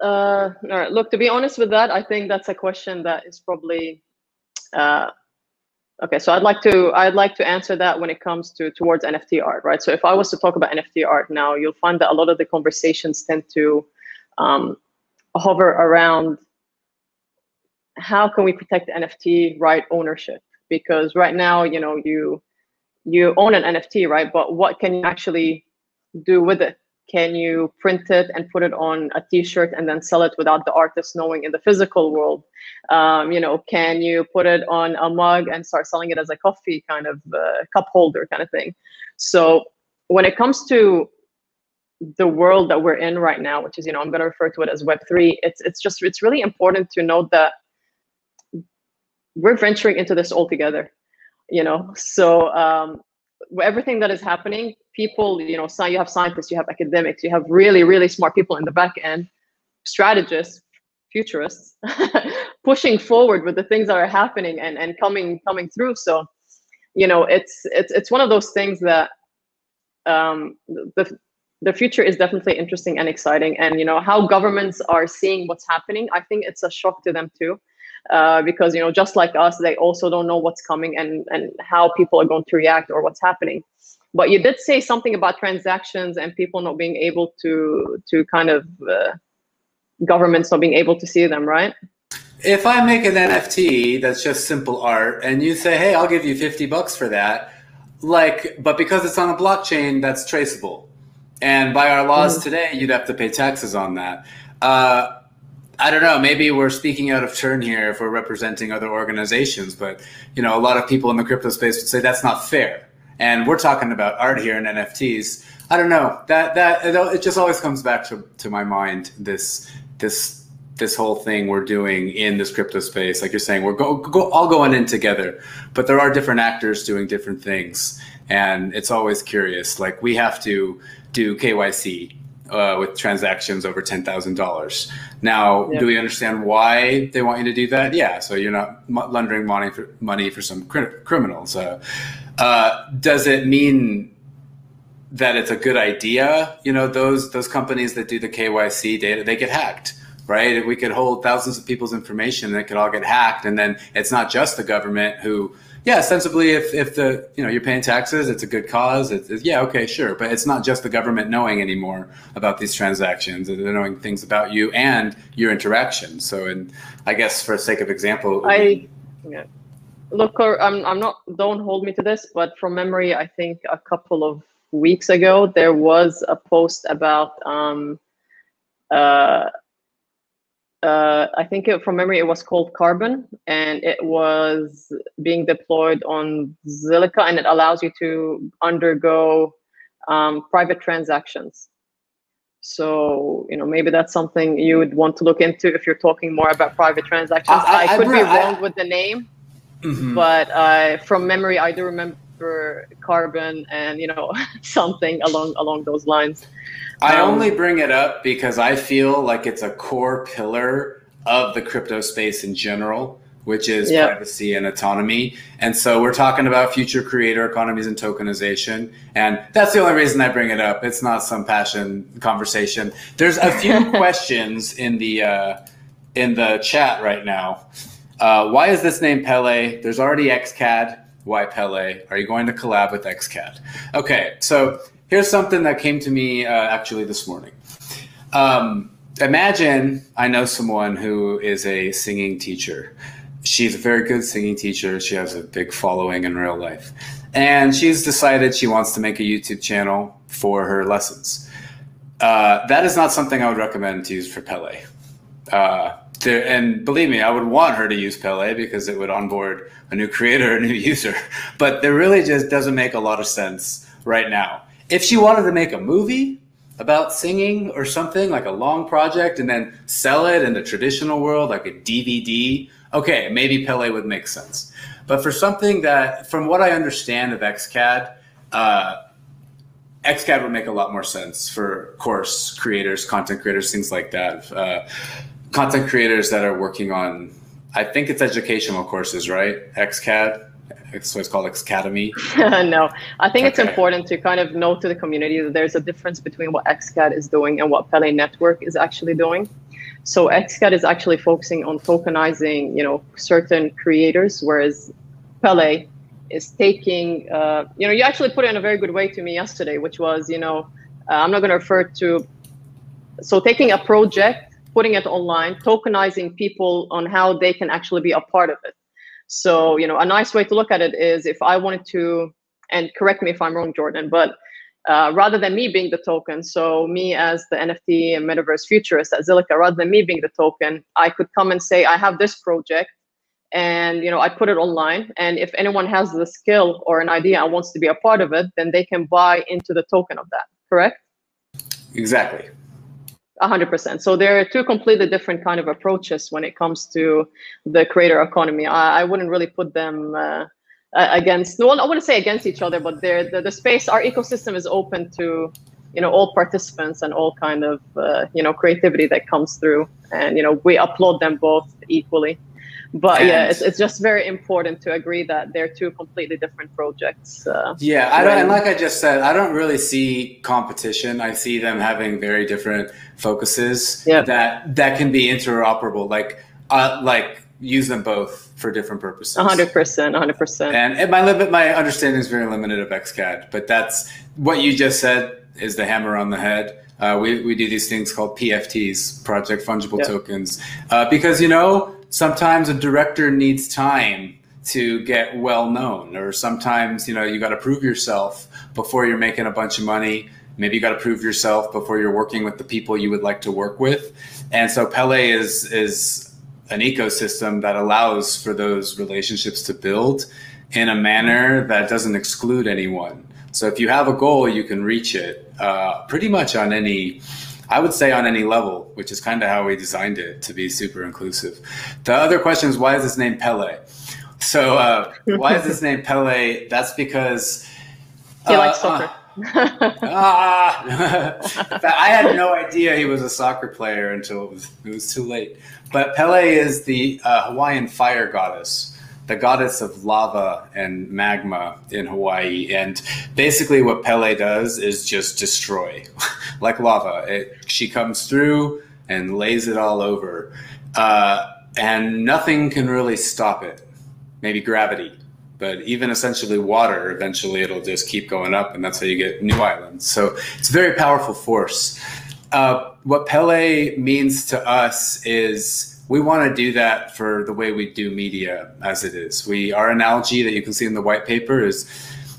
Uh, all right. Look, to be honest with that, I think that's a question that is probably uh, Okay, so I'd like to I'd like to answer that when it comes to towards NFT art, right? So if I was to talk about NFT art now, you'll find that a lot of the conversations tend to um, hover around how can we protect NFT right ownership? Because right now, you know, you you own an NFT, right? But what can you actually do with it? Can you print it and put it on a T-shirt and then sell it without the artist knowing in the physical world? Um, you know, can you put it on a mug and start selling it as a coffee kind of uh, cup holder kind of thing? So when it comes to the world that we're in right now, which is, you know, I'm going to refer to it as Web three. It's it's just it's really important to note that we're venturing into this all together. You know, so um, everything that is happening people, you know, you have scientists, you have academics, you have really, really smart people in the back end, strategists, futurists, [LAUGHS] pushing forward with the things that are happening and, and coming coming through. So, you know, it's it's it's one of those things that um, the the future is definitely interesting and exciting. And you know how governments are seeing what's happening. I think it's a shock to them too. Uh, because you know just like us they also don't know what's coming and and how people are going to react or what's happening but you did say something about transactions and people not being able to to kind of uh, governments not being able to see them, right? If I make an NFT that's just simple art, and you say, "Hey, I'll give you fifty bucks for that," like, but because it's on a blockchain, that's traceable, and by our laws mm-hmm. today, you'd have to pay taxes on that. Uh, I don't know. Maybe we're speaking out of turn here if we're representing other organizations, but you know, a lot of people in the crypto space would say that's not fair and we're talking about art here and NFTs. I don't know that that it just always comes back to, to my mind this this this whole thing we're doing in this crypto space. Like you're saying, we're go, go, all going in together, but there are different actors doing different things, and it's always curious. Like we have to do KYC uh, with transactions over ten thousand dollars. Now, yep. do we understand why they want you to do that? Yeah, so you're not laundering money for money for some cr- criminals. Uh, uh, does it mean that it's a good idea? You know, those those companies that do the KYC data, they get hacked, right? We could hold thousands of people's information that could all get hacked, and then it's not just the government who. Yeah, sensibly, if, if the you know you're paying taxes, it's a good cause. It's, it's, yeah, okay, sure, but it's not just the government knowing anymore about these transactions. They're knowing things about you and your interactions. So, and I guess for sake of example, I yeah look, I'm, I'm not, don't hold me to this, but from memory, I think a couple of weeks ago, there was a post about, um, uh, uh, I think it, from memory, it was called Carbon, and it was being deployed on Zilliqa, and it allows you to undergo um, private transactions. So, you know, maybe that's something you would want to look into if you're talking more about private transactions. I, I, I could I, be wrong with the name, Mm-hmm. But uh, from memory, I do remember carbon and you know [LAUGHS] something along along those lines. I um, only bring it up because I feel like it's a core pillar of the crypto space in general. which is privacy and autonomy. And so we're talking about future creator economies and tokenization. And that's the only reason I bring it up. It's not some passion conversation. There's a few [LAUGHS] questions in the uh, in the chat right now. Uh, why is this name Pele? There's already XCAD. Why Pele? Are you going to collab with XCAD? Okay, so here's something that came to me uh, actually this morning. Um, imagine I know someone who is a singing teacher she's a very good singing teacher. She has a big following in real life. And she's decided she wants to make a YouTube channel for her lessons. Uh, that is not something I would recommend to use for Pele. Uh, there, and believe me, I would want her to use Pele because it would onboard a new creator, a new [LAUGHS] user. But there really just doesn't make a lot of sense right now. If she wanted to make a movie about singing or something like a long project and then sell it in the traditional world, like a DVD okay, maybe Pele would make sense. But for something that, from what I understand of XCAD, uh, XCAD would make a lot more sense for course creators, content creators, things like that. Uh, content creators that are working on, I think it's educational courses, right? XCAD. So it's called Xcademy. [LAUGHS] no, I think okay. it's important to kind of note to the community that there's a difference between what XCAD is doing and what Pele Network is actually doing. So XCAD is actually focusing on tokenizing, you know, certain creators, whereas Pele is taking, uh, you know, you actually put it in a very good way to me yesterday, which was, you know, uh, I'm not going to refer to, so taking a project, putting it online, tokenizing people on how they can actually be a part of it. So, you know, a nice way to look at it is if I wanted to, and correct me if I'm wrong, Jordan, but uh, rather than me being the token. So me as the NFT and metaverse futurist at Zilliqa, rather than me being the token, I could come and say, I have this project and you know I put it online. And if anyone has the skill or an idea and wants to be a part of it, then they can buy into the token of that. Correct? Exactly. 100%. So there are two completely different kind of approaches when it comes to the creator economy. I, I wouldn't really put them uh, against well i wouldn't say against each other but the, the space our ecosystem is open to you know all participants and all kind of uh, you know creativity that comes through and you know we applaud them both equally but and yeah it's, it's just very important to agree that they're two completely different projects uh, yeah i don't and like i just said i don't really see competition i see them having very different focuses yeah. that that can be interoperable like uh, like use them both for different purposes. 100%, 100%. And, and my limit, my understanding is very limited of XCAD, but that's what you just said is the hammer on the head. Uh, we, we do these things called PFTs, project fungible yep. tokens, uh, because you know sometimes a director needs time to get well known, or sometimes you know you got to prove yourself before you're making a bunch of money. Maybe you got to prove yourself before you're working with the people you would like to work with, and so Pele is is an ecosystem that allows for those relationships to build in a manner that doesn't exclude anyone. So if you have a goal, you can reach it uh, pretty much on any, I would say on any level, which is kind of how we designed it to be super inclusive. The other question is why is this name Pele? So uh, why is this [LAUGHS] name Pele? That's because he uh, likes soccer. ah, [LAUGHS] I had no idea he was a soccer player until it was, it was too late. But Pele is the uh, Hawaiian fire goddess, the goddess of lava and magma in Hawaii. And basically, what Pele does is just destroy, [LAUGHS] like lava. It, she comes through and lays it all over, uh, and nothing can really stop it. Maybe gravity but even essentially water, eventually it'll just keep going up, and that's how you get new islands. So it's a very powerful force. Uh, what Pele means to us is we want to do that for the way we do media as it is. We our analogy that you can see in the white paper is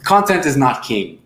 content is not king.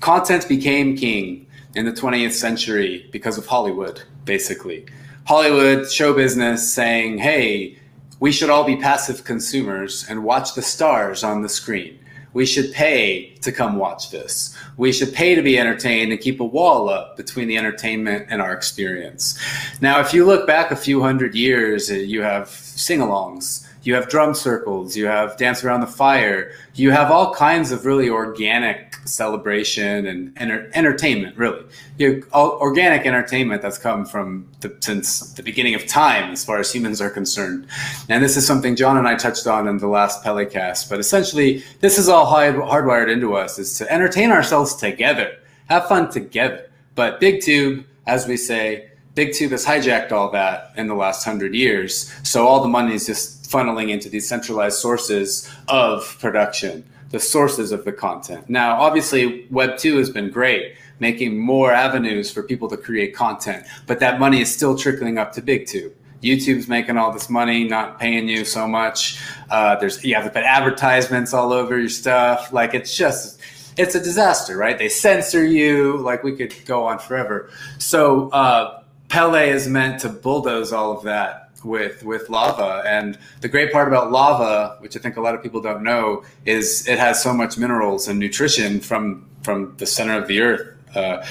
Content became king in the 20th century because of Hollywood, basically. Hollywood show business saying, "Hey, we should all be passive consumers and watch the stars on the screen. We should pay to come watch this. We should pay to be entertained and keep a wall up between the entertainment and our experience. Now, if you look back a few hundred years, uh, you have sing alongs you have drum circles, you have dance around the fire, you have all kinds of really organic celebration and enter- entertainment. Really, you have organic entertainment that's come from the, since the beginning of time, as far as humans are concerned. And this is something John and I touched on in the last Pelecast. But essentially, this is all hard- hardwired into us: is to entertain ourselves together, have fun together. But BigTube, as we say, BigTube has hijacked all that in the last hundred years. So all the money is just funneling into these centralized sources of production, the sources of the content. Now, obviously, Web 2 has been great, making more avenues for people to create content, but that money is still trickling up to BigTube. YouTube's making all this money, not paying you so much. Uh, there's you have to put advertisements all over your stuff. Like it's just it's a disaster, right? They censor you. Like we could go on forever. So uh, Pele is meant to bulldoze all of that with with lava. And the great part about lava which i think a lot of people don't know is it has so much minerals and nutrition from from the center of the earth uh,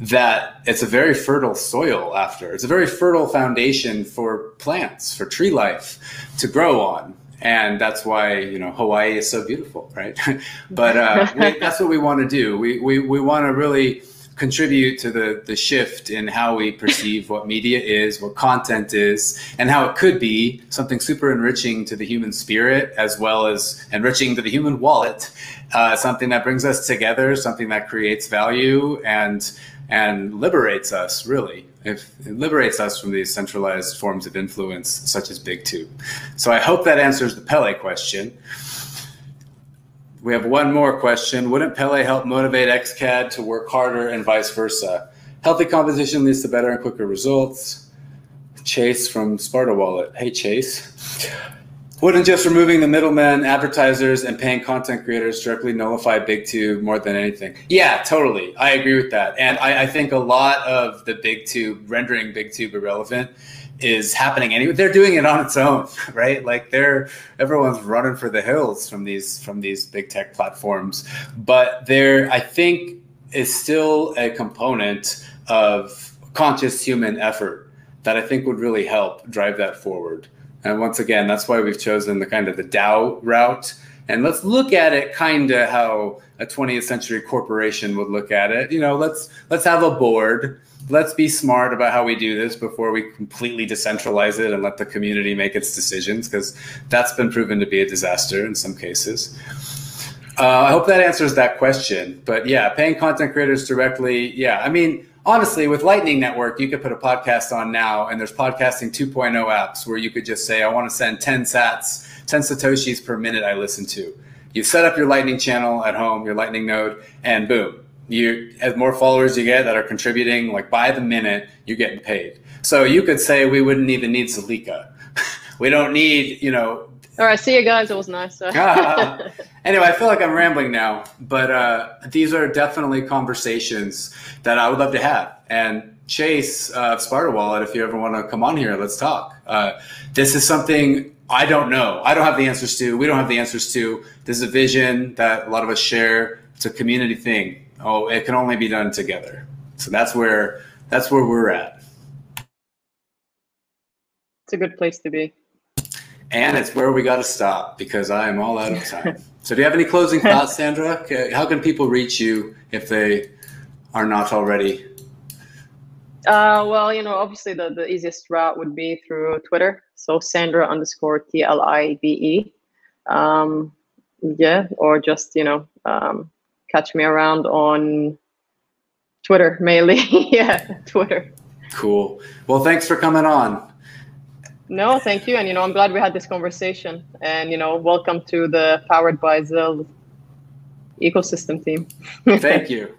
that it's a very fertile soil after. It's a very fertile foundation for plants for tree life to grow on. And that's why you know hawaii is so beautiful right? [LAUGHS] But uh, we, that's what we want to do. We, we, we want to really contribute to the, the shift in how we perceive what media is, what content is, and how it could be something super enriching to the human spirit as well as enriching to the human wallet, uh, something that brings us together, something that creates value and and liberates us really. It liberates us from these centralized forms of influence such as BigTube. So I hope that answers the Pele question. We have one more question. Wouldn't Pele help motivate XCAD to work harder and vice versa? Healthy composition leads to better and quicker results. Chase from Sparta Wallet. Hey, Chase. Wouldn't just removing the middlemen, advertisers, and paying content creators directly nullify BigTube more than anything? Yeah, totally. I agree with that. And I, I think a lot of the BigTube, rendering BigTube irrelevant, is happening anyway. They're doing it on its own, [LAUGHS] right? Like they're everyone's running for the hills from these from these big tech platforms. But there, I think, is still a component of conscious human effort that I think would really help drive that forward. And once again, that's why we've chosen the kind of the DAO route. And let's look at it kind of how a 20th century corporation would look at it. You know, let's let's have a board let's be smart about how we do this before we completely decentralize it and let the community make its decisions because that's been proven to be a disaster in some cases. Uh, I hope that answers that question. But yeah, paying content creators directly. Yeah, I mean, honestly, with Lightning Network, you could put a podcast on now, and there's podcasting 2.0 apps where you could just say, I want to send 10 sats, 10 Satoshis per minute I listen to. You set up your Lightning channel at home, your Lightning node, and boom, you as more followers you get that are contributing like by the minute you're getting paid. So you could say we wouldn't even need Zilliqa. [LAUGHS] we don't need you know all right see you guys it was nice [LAUGHS] [LAUGHS] anyway i feel like i'm rambling now but uh, these are definitely conversations that i would love to have. And chase uh, sparta wallet if you ever want to come on here let's talk. Uh, this is something i don't know. I don't have the answers to. We don't have the answers to. This is a vision that a lot of us share. It's a community thing oh, it can only be done together. So that's where that's where we're at. It's a good place to be. And it's where we got to stop because I am all out of [LAUGHS] time. so, do you have any closing thoughts, Sandra? How can people reach you if they are not already? Uh, well, you know, obviously the, the easiest route would be through Twitter. So Sandra underscore T L I B E. Um, yeah, or just, you know, um, catch me around on Twitter mainly. [LAUGHS] yeah, Twitter. Cool. Well, thanks for coming on. No, thank you. And, you know, I'm glad we had this conversation. And, you know, welcome to the Powered by ZIL ecosystem team. [LAUGHS] thank you.